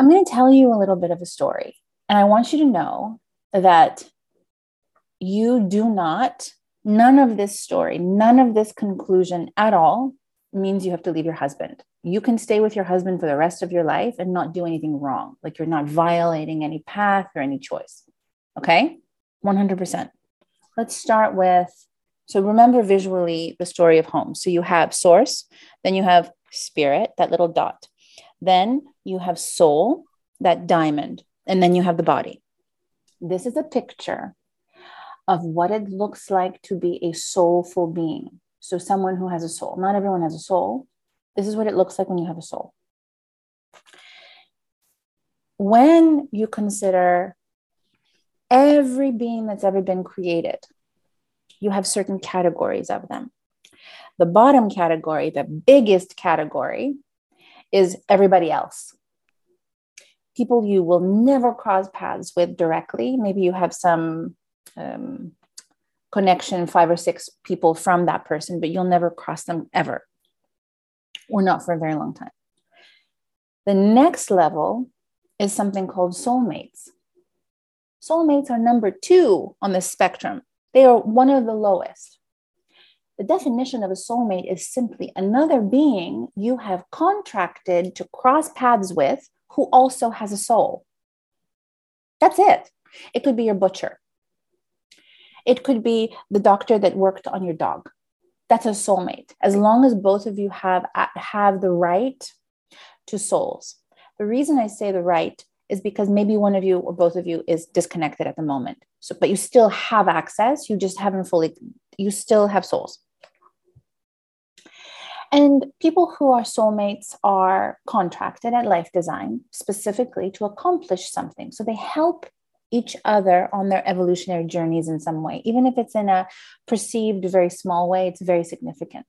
I'm going to tell you a little bit of a story. And I want you to know that you do not, none of this story, none of this conclusion at all means you have to leave your husband. You can stay with your husband for the rest of your life and not do anything wrong. Like you're not violating any path or any choice. Okay? 100%. Let's start with so remember visually the story of home. So you have source, then you have spirit, that little dot. Then you have soul, that diamond, and then you have the body. This is a picture of what it looks like to be a soulful being. So someone who has a soul. Not everyone has a soul. This is what it looks like when you have a soul. When you consider every being that's ever been created, you have certain categories of them. The bottom category, the biggest category, is everybody else. People you will never cross paths with directly. Maybe you have some um, connection, five or six people from that person, but you'll never cross them ever, or not for a very long time. The next level is something called soulmates. Soulmates are number two on the spectrum. They are one of the lowest. The definition of a soulmate is simply another being you have contracted to cross paths with who also has a soul. That's it. It could be your butcher. It could be the doctor that worked on your dog. That's a soulmate. As long as both of you have uh, have the right to souls. The reason I say the right is because maybe one of you or both of you is disconnected at the moment. So, but you still have access. You just haven't fully, you still have souls. And people who are soulmates are contracted at Life Design specifically to accomplish something. So they help each other on their evolutionary journeys in some way. Even if it's in a perceived, very small way, it's very significant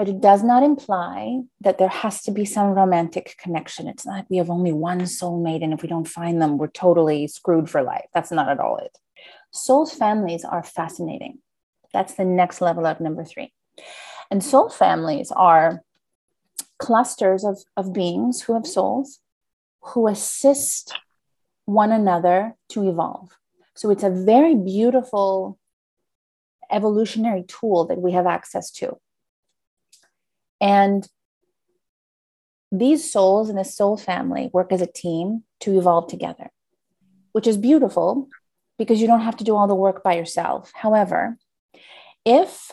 but it does not imply that there has to be some romantic connection. It's not like we have only one soulmate, and if we don't find them, we're totally screwed for life. That's not at all it. Soul families are fascinating. That's the next level of number three. And soul families are clusters of, of beings who have souls who assist one another to evolve. So it's a very beautiful evolutionary tool that we have access to. And these souls in this soul family work as a team to evolve together, which is beautiful because you don't have to do all the work by yourself. However, if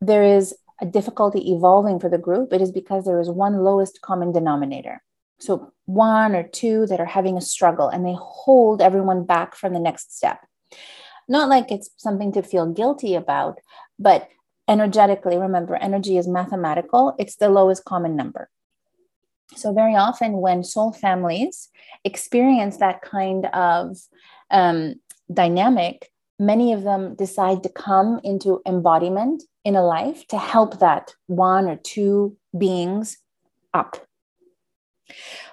there is a difficulty evolving for the group, it is because there is one lowest common denominator. So, one or two that are having a struggle and they hold everyone back from the next step. Not like it's something to feel guilty about, but energetically, remember, energy is mathematical, it's the lowest common number. So, very often, when soul families experience that kind of um, dynamic, many of them decide to come into embodiment in a life to help that one or two beings up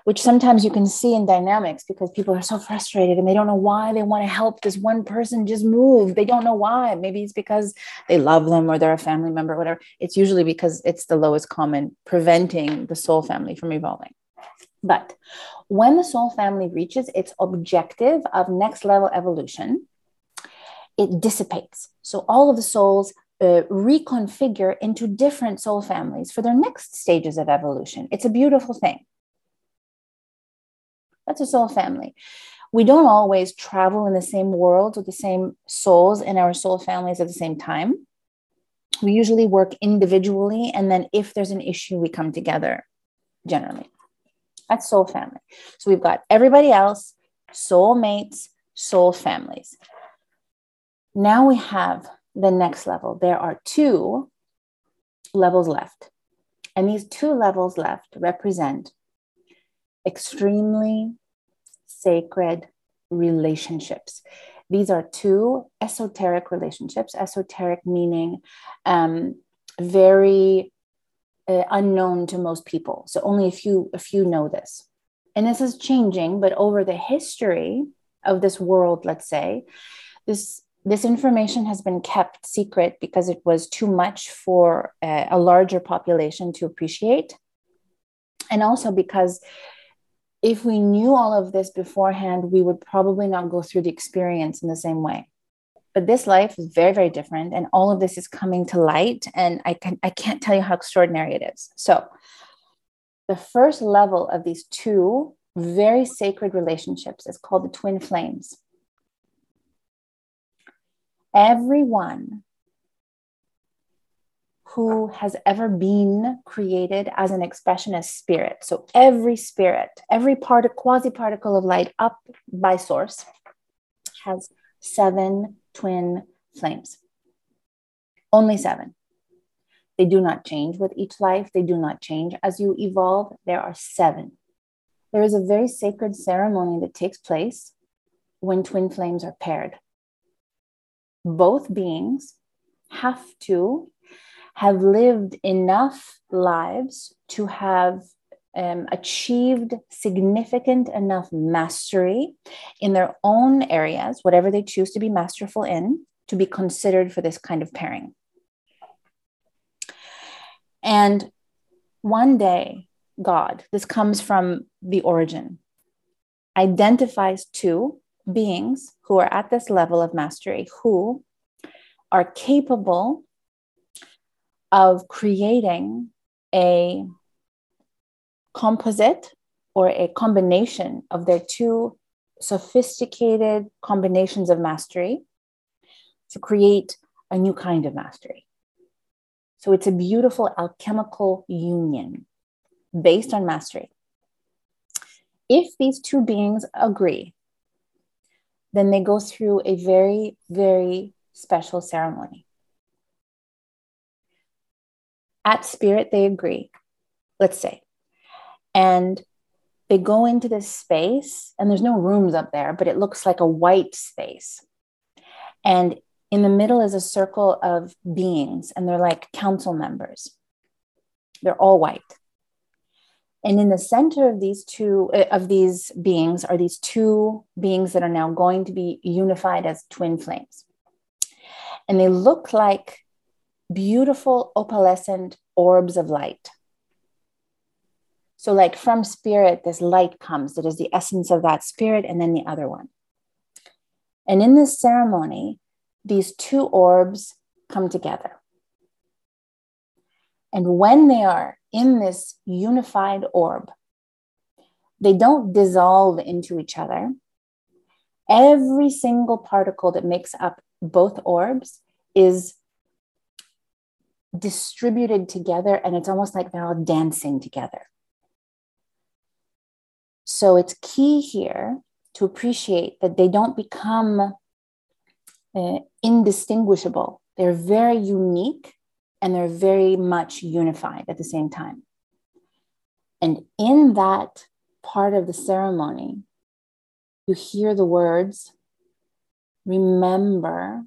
which sometimes you can see in dynamics because people are so frustrated and they don't know why they want to help this one person just move. They don't know why. Maybe it's because they love them or they're a family member, or whatever. It's usually because it's the lowest common preventing the soul family from evolving. But when the soul family reaches its objective of next level evolution, it dissipates. So all of the souls uh, reconfigure into different soul families for their next stages of evolution. It's a beautiful thing. That's a soul family. We don't always travel in the same world with the same souls in our soul families at the same time. We usually work individually, and then if there's an issue, we come together generally. That's soul family. So we've got everybody else, soul mates, soul families. Now we have the next level. There are two levels left. And these two levels left represent extremely sacred relationships. These are two esoteric relationships, esoteric meaning um, very uh, unknown to most people. So only a few, a few know this. And this is changing, but over the history of this world, let's say, this this information has been kept secret because it was too much for a, larger population to appreciate And also because if we knew all of this beforehand, we would probably not go through the experience in the same way. But this life is very, very different, and all of this is coming to light. And I can I can't tell you how extraordinary it is. So, the first level of these two very sacred relationships is called the twin flames. Everyone who has ever been created as an expression as spirit. So every spirit, every part quasi particle of light up by source has seven twin flames. Only seven. They do not change with each life. They do not change as you evolve. There are seven. There is a very sacred ceremony that takes place when twin flames are paired. Both beings have to have lived enough lives to have um, achieved significant enough mastery in their own areas, whatever they choose to be masterful in, to be considered for this kind of pairing. And one day, God, this comes from the origin, identifies two beings who are at this level of mastery who are capable of creating a composite or a combination of their two sophisticated combinations of mastery to create a new kind of mastery. So it's a beautiful alchemical union based on mastery. If these two beings agree, then they go through a very, very special ceremony. At spirit, they agree, let's say. And they go into this space, and there's no rooms up there, but it looks like a white space. And in the middle is a circle of beings, and they're like council members. They're all white. And in the center of these two uh, of these beings are these two beings that are now going to be unified as twin flames. And they look like beautiful opalescent orbs of light. So, like from spirit, this light comes that is the essence of that spirit, and then the other one. And in this ceremony, these two orbs come together. And when they are in this unified orb, they don't dissolve into each other. Every single particle that makes up both orbs is distributed together, and it's almost like they're all dancing together. So it's key here to appreciate that they don't become uh, indistinguishable. They're very unique and they're very much unified at the same time. And in that part of the ceremony, you hear the words, remember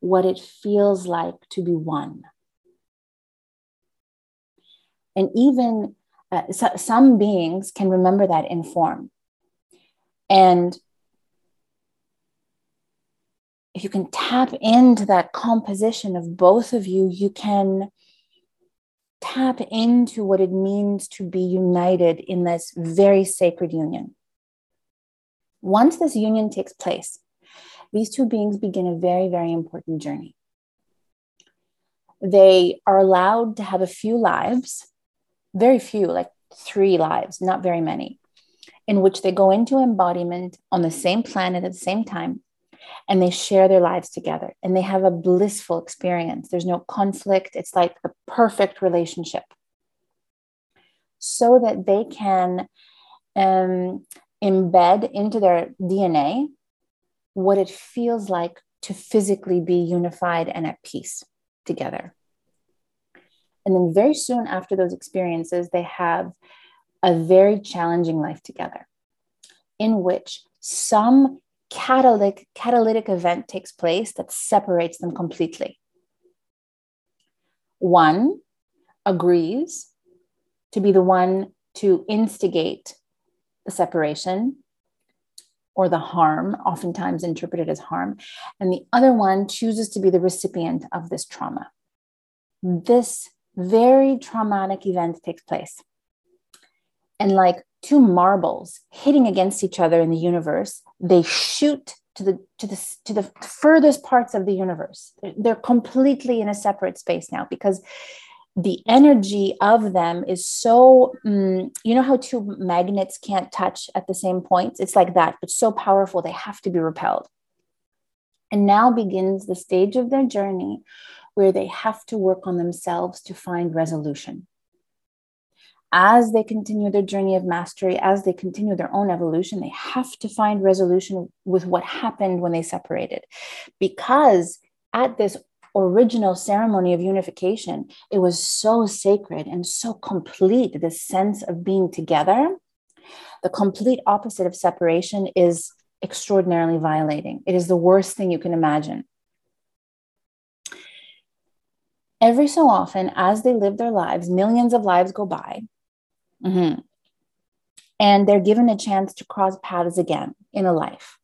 what it feels like to be one. And even uh, so, some beings can remember that in form. And you can tap into that composition of both of you, you can tap into what it means to be united in this very sacred union. Once this union takes place, these two beings begin a very, very important journey. They are allowed to have a few lives very few, like three lives, not very many, in which they go into embodiment on the same planet at the same time and they share their lives together and they have a blissful experience. There's no conflict. It's like the perfect relationship so that they can um, embed into their DNA what it feels like to physically be unified and at peace together. And then very soon after those experiences, they have a very challenging life together in which some catalytic, catalytic event takes place that separates them completely. One agrees to be the one to instigate the separation or the harm, oftentimes interpreted as harm, and the other one chooses to be the recipient of this trauma. This very traumatic event takes place. And like two marbles hitting against each other in the universe, they shoot to the to the to the furthest parts of the universe. They're completely in a separate space now because the energy of them is so um, you know how two magnets can't touch at the same point? It's like that but so powerful they have to be repelled. And now begins the stage of their journey where they have to work on themselves to find resolution as they continue their journey of mastery as they continue their own evolution they have to find resolution with what happened when they separated because at this original ceremony of unification, it was so sacred and so complete, the sense of being together. The complete opposite of separation is extraordinarily violating. It is the worst thing you can imagine. Every so often, as they live their lives, millions of lives go by. Mm-hmm. And they're given a chance to cross paths again in a life.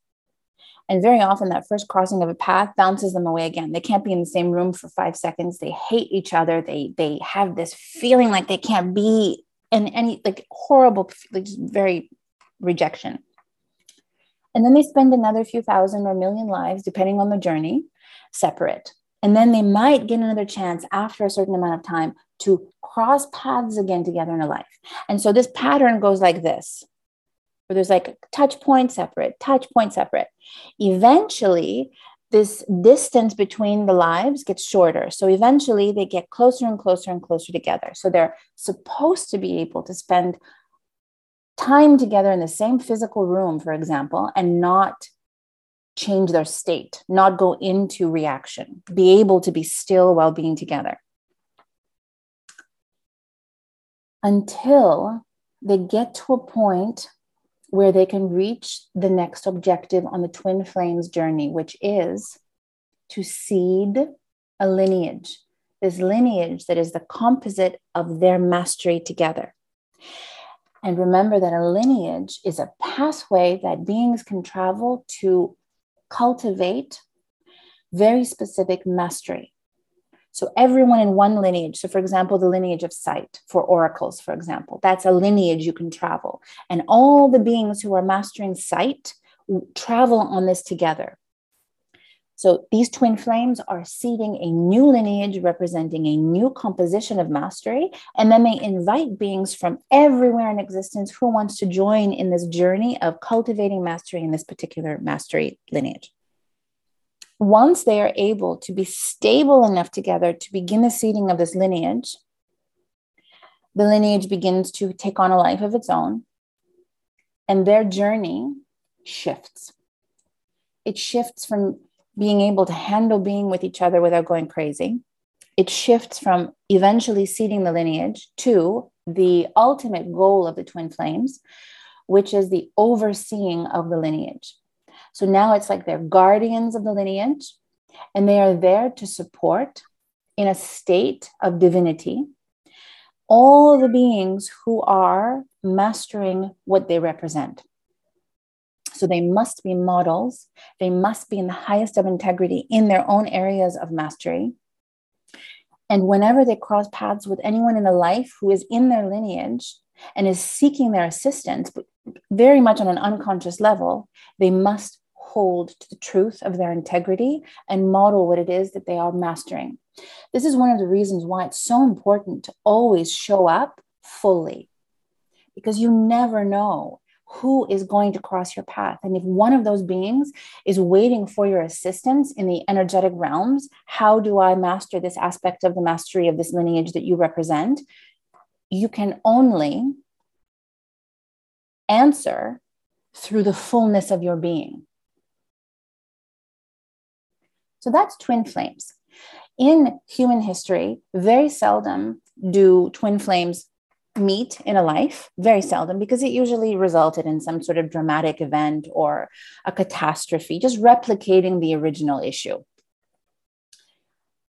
And very often, that first crossing of a path bounces them away again. They can't be in the same room for five seconds. They hate each other. They they have this feeling like they can't be in any like horrible, like very rejection. And then they spend another few thousand or million lives, depending on the journey, separate. And then they might get another chance after a certain amount of time to cross paths again together in a life. And so this pattern goes like this where there's like touch point separate, touch point separate. Eventually, this distance between the lives gets shorter. So eventually they get closer and closer and closer together. So they're supposed to be able to spend time together in the same physical room, for example, and not change their state, not go into reaction, be able to be still while being together. Until they get to a point where they can reach the next objective on the twin flames journey, which is to seed a lineage, this lineage that is the composite of their mastery together. And remember that a lineage is a pathway that beings can travel to cultivate very specific mastery. So everyone in one lineage. So, for example, the lineage of sight for oracles, for example, that's a lineage you can travel. And all the beings who are mastering sight travel on this together. So these twin flames are seeding a new lineage representing a new composition of mastery. And then they invite beings from everywhere in existence who wants to join in this journey of cultivating mastery in this particular mastery lineage once they are able to be stable enough together to begin the seeding of this lineage, the lineage begins to take on a life of its own, and their journey shifts. It shifts from being able to handle being with each other without going crazy. It shifts from eventually seeding the lineage to the ultimate goal of the twin flames, which is the overseeing of the lineage. So now it's like they're guardians of the lineage and they are there to support in a state of divinity all the beings who are mastering what they represent. So they must be models, they must be in the highest of integrity in their own areas of mastery. And whenever they cross paths with anyone in a life who is in their lineage and is seeking their assistance, very much on an unconscious level, they must hold to the truth of their integrity and model what it is that they are mastering. This is one of the reasons why it's so important to always show up fully because you never know who is going to cross your path. And if one of those beings is waiting for your assistance in the energetic realms, how do I master this aspect of the mastery of this lineage that you represent? You can only answer through the fullness of your being. So that's twin flames. In human history, very seldom do twin flames meet in a life, very seldom, because it usually resulted in some sort of dramatic event or a catastrophe, just replicating the original issue.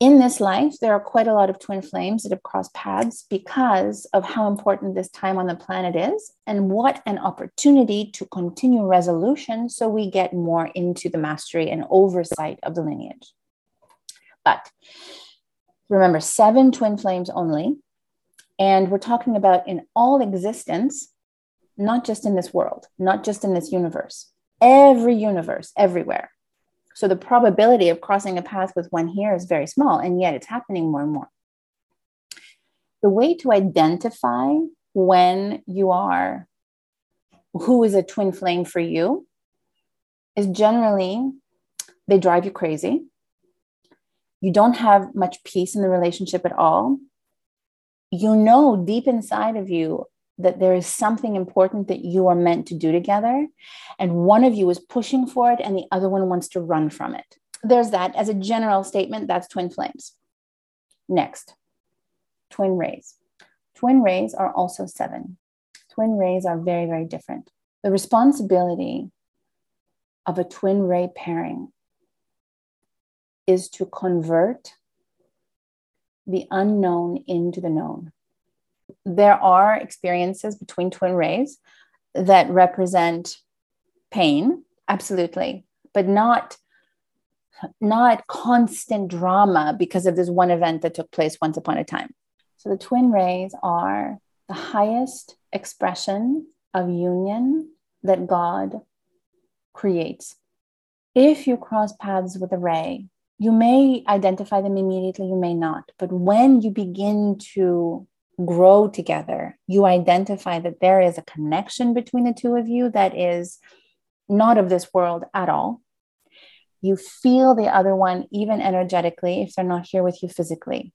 In this life, there are quite a lot of twin flames that have crossed paths because of how important this time on the planet is, and what an opportunity to continue resolution so we get more into the mastery and oversight of the lineage. But remember, seven twin flames only. And we're talking about in all existence, not just in this world, not just in this universe, every universe, everywhere. So the probability of crossing a path with one here is very small, and yet it's happening more and more. The way to identify when you are who is a twin flame for you is generally they drive you crazy. You don't have much peace in the relationship at all. You know deep inside of you that there is something important that you are meant to do together. And one of you is pushing for it, and the other one wants to run from it. There's that as a general statement. That's twin flames. Next, twin rays. Twin rays are also seven. Twin rays are very, very different. The responsibility of a twin ray pairing is to convert the unknown into the known there are experiences between twin rays that represent pain absolutely but not not constant drama because of this one event that took place once upon a time. So the twin rays are the highest expression of union that god creates. If you cross paths with a ray you may identify them immediately you may not but when you begin to grow together, you identify that there is a connection between the two of you that is not of this world at all. You feel the other one even energetically if they're not here with you physically.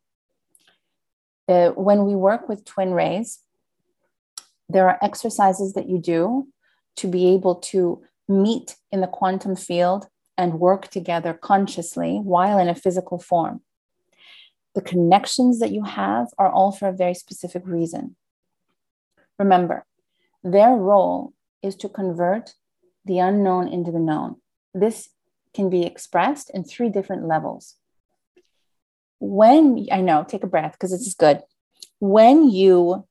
Uh, when we work with twin rays, there are exercises that you do to be able to meet in the quantum field and work together consciously while in a physical form the connections that you have are all for a very specific reason. Remember, their role is to convert the unknown into the known. This can be expressed in three different levels. When I know, take a breath because this is good. When you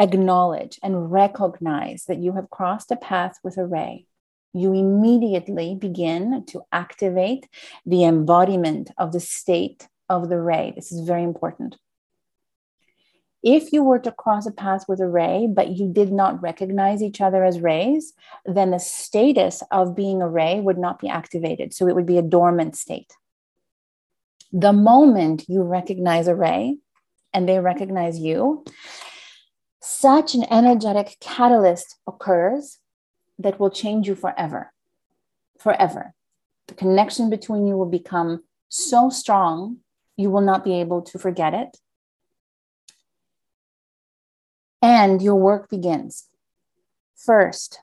acknowledge and recognize that you have crossed a path with a ray, you immediately begin to activate the embodiment of the state of the ray. This is very important. If you were to cross a path with a ray, but you did not recognize each other as rays, then the status of being a ray would not be activated. So it would be a dormant state. The moment you recognize a ray and they recognize you, such an energetic catalyst occurs that will change you forever. Forever. The connection between you will become so strong you will not be able to forget it. And your work begins. First,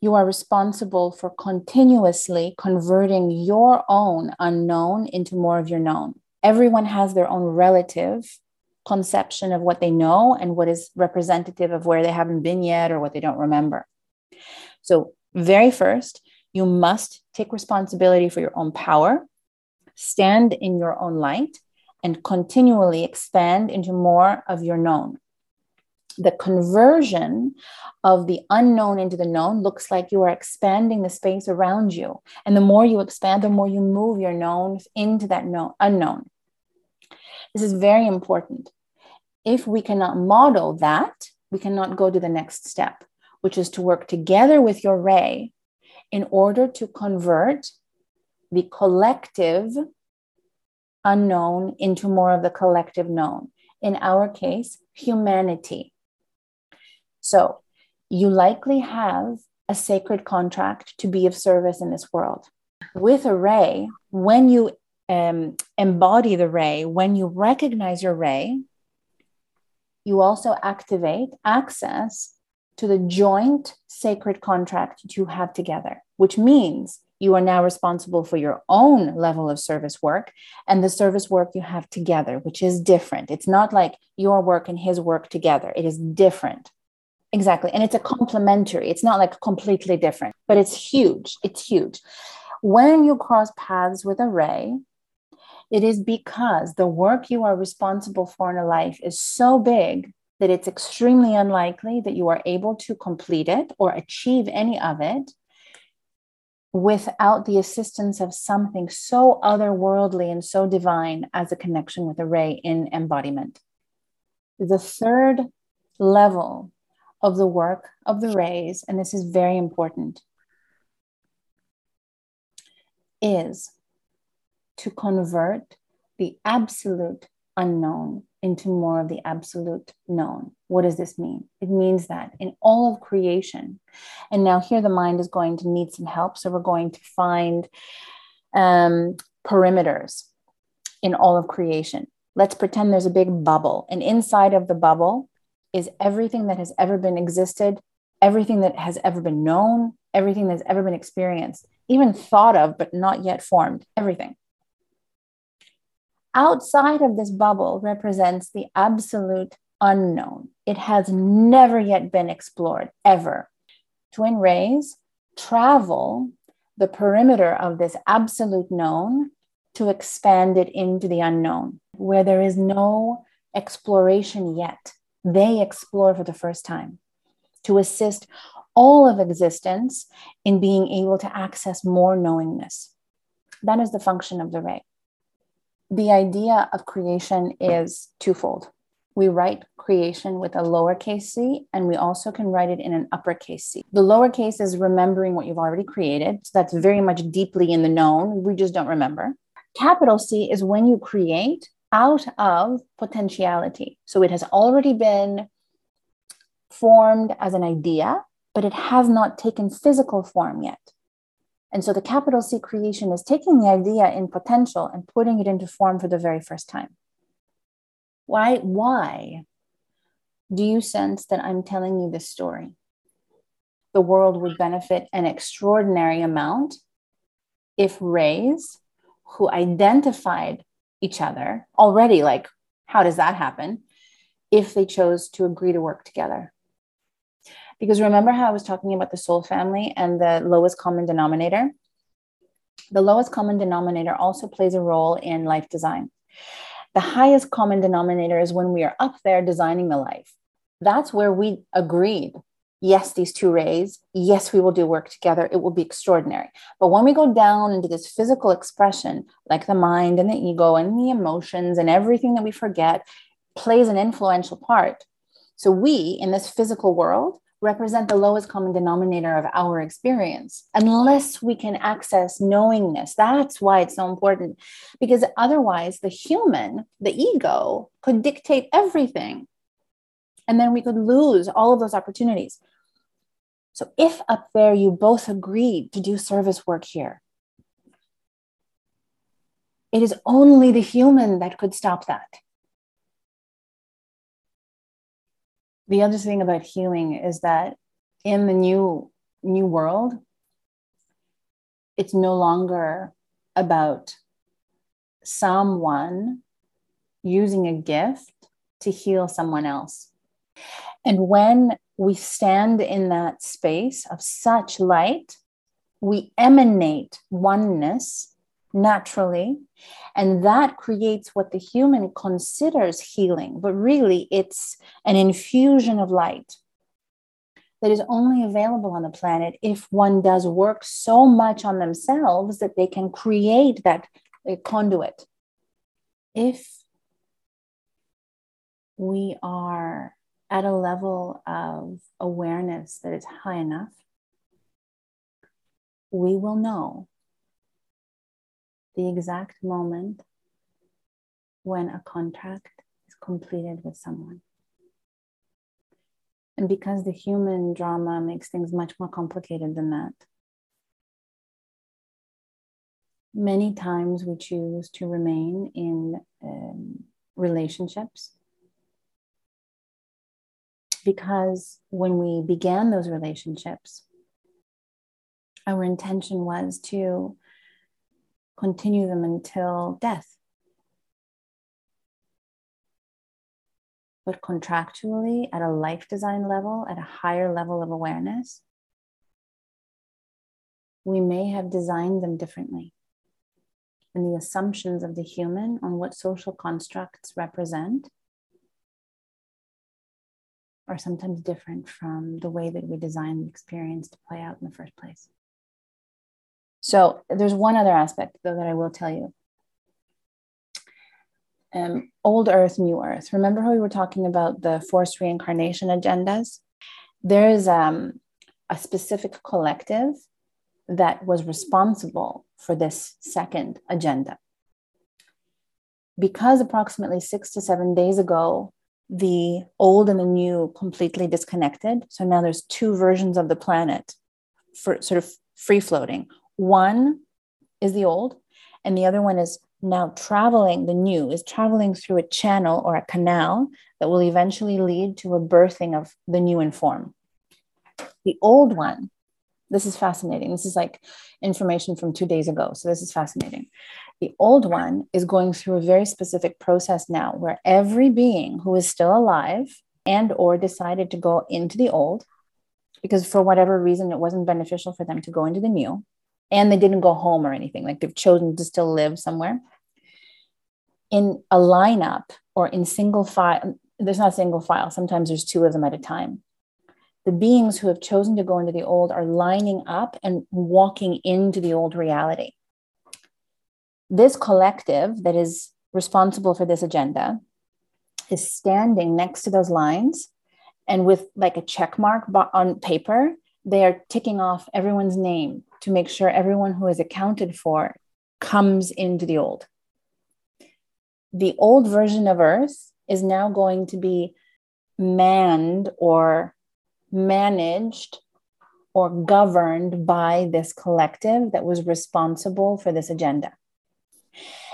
you are responsible for continuously converting your own unknown into more of your known. Everyone has their own relative conception of what they know and what is representative of where they haven't been yet or what they don't remember. So, very first, you must take responsibility for your own power stand in your own light, and continually expand into more of your known. The conversion of the unknown into the known looks like you are expanding the space around you. And the more you expand, the more you move your known into that known, unknown. This is very important. If we cannot model that, we cannot go to the next step, which is to work together with your ray in order to convert the collective unknown into more of the collective known. In our case, humanity. So you likely have a sacred contract to be of service in this world. With a ray, when you um, embody the ray, when you recognize your ray, you also activate access to the joint sacred contract you have together, which means you are now responsible for your own level of service work and the service work you have together, which is different. It's not like your work and his work together, it is different. Exactly. And it's a complementary, it's not like completely different, but it's huge. It's huge. When you cross paths with a ray, it is because the work you are responsible for in a life is so big that it's extremely unlikely that you are able to complete it or achieve any of it without the assistance of something so otherworldly and so divine as a connection with a ray in embodiment. The third level of the work of the rays, and this is very important, is to convert the absolute unknown into more of the absolute known. What does this mean? It means that in all of creation, and now here the mind is going to need some help. So we're going to find um, perimeters in all of creation. Let's pretend there's a big bubble, and inside of the bubble is everything that has ever been existed, everything that has ever been known, everything that's ever been experienced, even thought of, but not yet formed, everything. Outside of this bubble represents the absolute unknown. It has never yet been explored, ever. Twin rays travel the perimeter of this absolute known to expand it into the unknown, where there is no exploration yet. They explore for the first time to assist all of existence in being able to access more knowingness. That is the function of the ray. The idea of creation is twofold. We write creation with a lowercase c, and we also can write it in an uppercase c. The lowercase is remembering what you've already created. So that's very much deeply in the known. We just don't remember. Capital C is when you create out of potentiality. So it has already been formed as an idea, but it has not taken physical form yet. And so the capital C creation is taking the idea in potential and putting it into form for the very first time. Why? Why do you sense that I'm telling you this story? The world would benefit an extraordinary amount if rays who identified each other already, like, how does that happen? If they chose to agree to work together. Because remember how I was talking about the soul family and the lowest common denominator? The lowest common denominator also plays a role in life design. The highest common denominator is when we are up there designing the life. That's where we agreed yes, these two rays, yes, we will do work together. It will be extraordinary. But when we go down into this physical expression, like the mind and the ego and the emotions and everything that we forget plays an influential part. So we in this physical world represent the lowest common denominator of our experience unless we can access knowingness. That's why it's so important because otherwise the human the ego could dictate everything. And then we could lose all of those opportunities. So if up there you both agreed to do service work here it is only the human that could stop that the other thing about healing is that in the new new world it's no longer about someone using a gift to heal someone else. And when we stand in that space of such light we emanate oneness naturally. And that creates what the human considers healing, but really it's an infusion of light that is only available on the planet if one does work so much on themselves that they can create that uh, conduit. If we are at a level of awareness that is high enough, we will know the exact moment when a contract is completed with someone. And because the human drama makes things much more complicated than that, many times we choose to remain in um, relationships because when we began those relationships, our intention was to continue them until death. But contractually, at a life design level, at a higher level of awareness, we may have designed them differently. And the assumptions of the human on what social constructs represent are sometimes different from the way that we design the experience to play out in the first place. So there's one other aspect, though, that I will tell you. Um, old Earth, New Earth. Remember how we were talking about the forced reincarnation agendas? there is um, a specific collective that was responsible for this second agenda. Because approximately six to seven days ago, the old and the new completely disconnected. So now there's two versions of the planet for sort of free floating. One is the old, and the other one is now traveling, the new is traveling through a channel or a canal that will eventually lead to a birthing of the new in form. The old one, this is fascinating. This is like information from two days ago. So this is fascinating. The old one is going through a very specific process now where every being who is still alive and or decided to go into the old because for whatever reason it wasn't beneficial for them to go into the new and they didn't go home or anything like they've chosen to still live somewhere. In a lineup or in single file there's not a single file sometimes there's two of them at a time. The beings who have chosen to go into the old are lining up and walking into the old reality. This collective that is responsible for this agenda is standing next to those lines and with like a check mark on paper they are ticking off everyone's name to make sure everyone who is accounted for comes into the old. The old version of Earth is now going to be manned or managed or governed by this collective that was responsible for this agenda.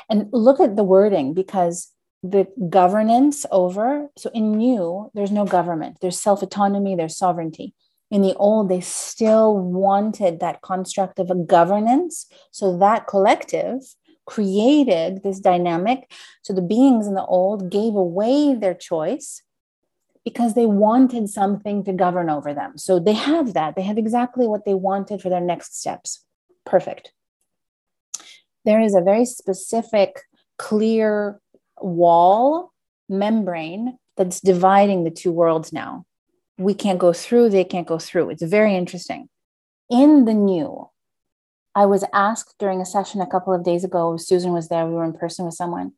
And look at the wording because the governance over, so in new, there's no government, there's self autonomy, there's sovereignty in the old, they still wanted that construct of a governance. So that collective created this dynamic. So the beings in the old gave away their choice because they wanted something to govern over them. So they have that. They have exactly what they wanted for their next steps. Perfect. There is a very specific, clear wall membrane that's dividing the two worlds now we can't go through, they can't go through. It's very interesting. In the new, I was asked during a session a couple of days ago, Susan was there, we were in person with someone.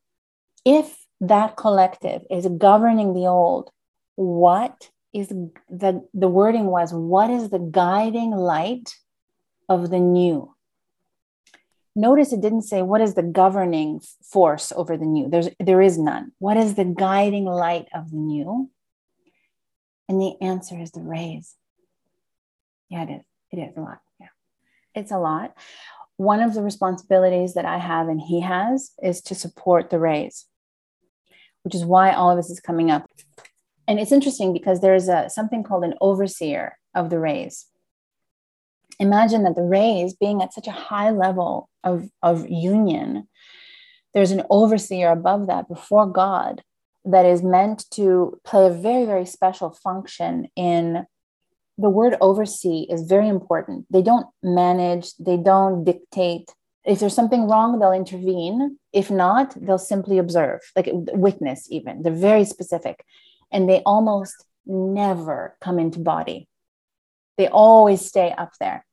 If that collective is governing the old, what is the, the wording was, what is the guiding light of the new? Notice it didn't say what is the governing force over the new. There's there is none. What is the guiding light of the new? And the answer is the rays. Yeah, it is. It is a lot. Yeah. It's a lot. One of the responsibilities that I have and he has is to support the rays, which is why all of this is coming up. And it's interesting because there's a, something called an overseer of the rays. Imagine that the rays being at such a high level of, of union, there's an overseer above that before God that is meant to play a very, very special function in the word oversee is very important. They don't manage, they don't dictate. If there's something wrong, they'll intervene. If not, they'll simply observe, like witness, even. They're very specific. And they almost never come into body, they always stay up there.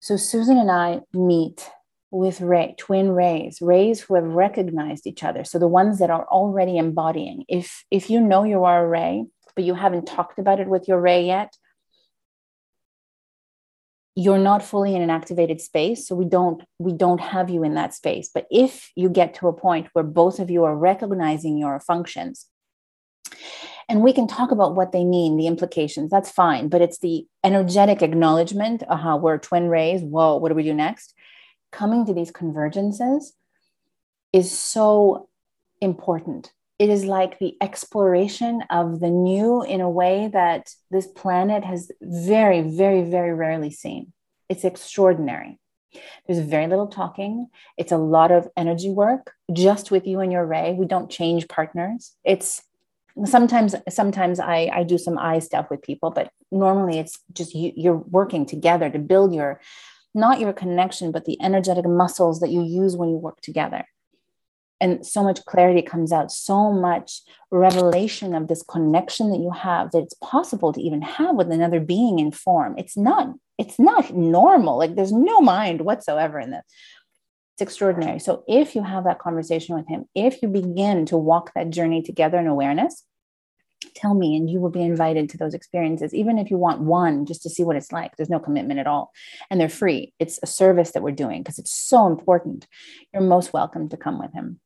So Susan and I meet with ray, twin rays, rays who have recognized each other. So the ones that are already embodying. If if you know you are a ray, but you haven't talked about it with your ray yet, you're not fully in an activated space. So we don't we don't have you in that space. But if you get to a point where both of you are recognizing your functions, and we can talk about what they mean, the implications, that's fine. But it's the energetic acknowledgement, aha, uh-huh, we're twin rays. Whoa, what do we do next? Coming to these convergences is so important. It is like the exploration of the new in a way that this planet has very, very, very rarely seen. It's extraordinary. There's very little talking. It's a lot of energy work just with you and your ray. We don't change partners. It's sometimes sometimes I, I do some eye stuff with people, but normally it's just you, you're working together to build your not your connection, but the energetic muscles that you use when you work together. And so much clarity comes out, so much revelation of this connection that you have that it's possible to even have with another being in form. It's not, it's not normal. Like there's no mind whatsoever in this. It's extraordinary. So if you have that conversation with him, if you begin to walk that journey together in awareness, tell me and you will be invited to those experiences even if you want one just to see what it's like. There's no commitment at all. And they're free. It's a service that we're doing because it's so important. You're most welcome to come with him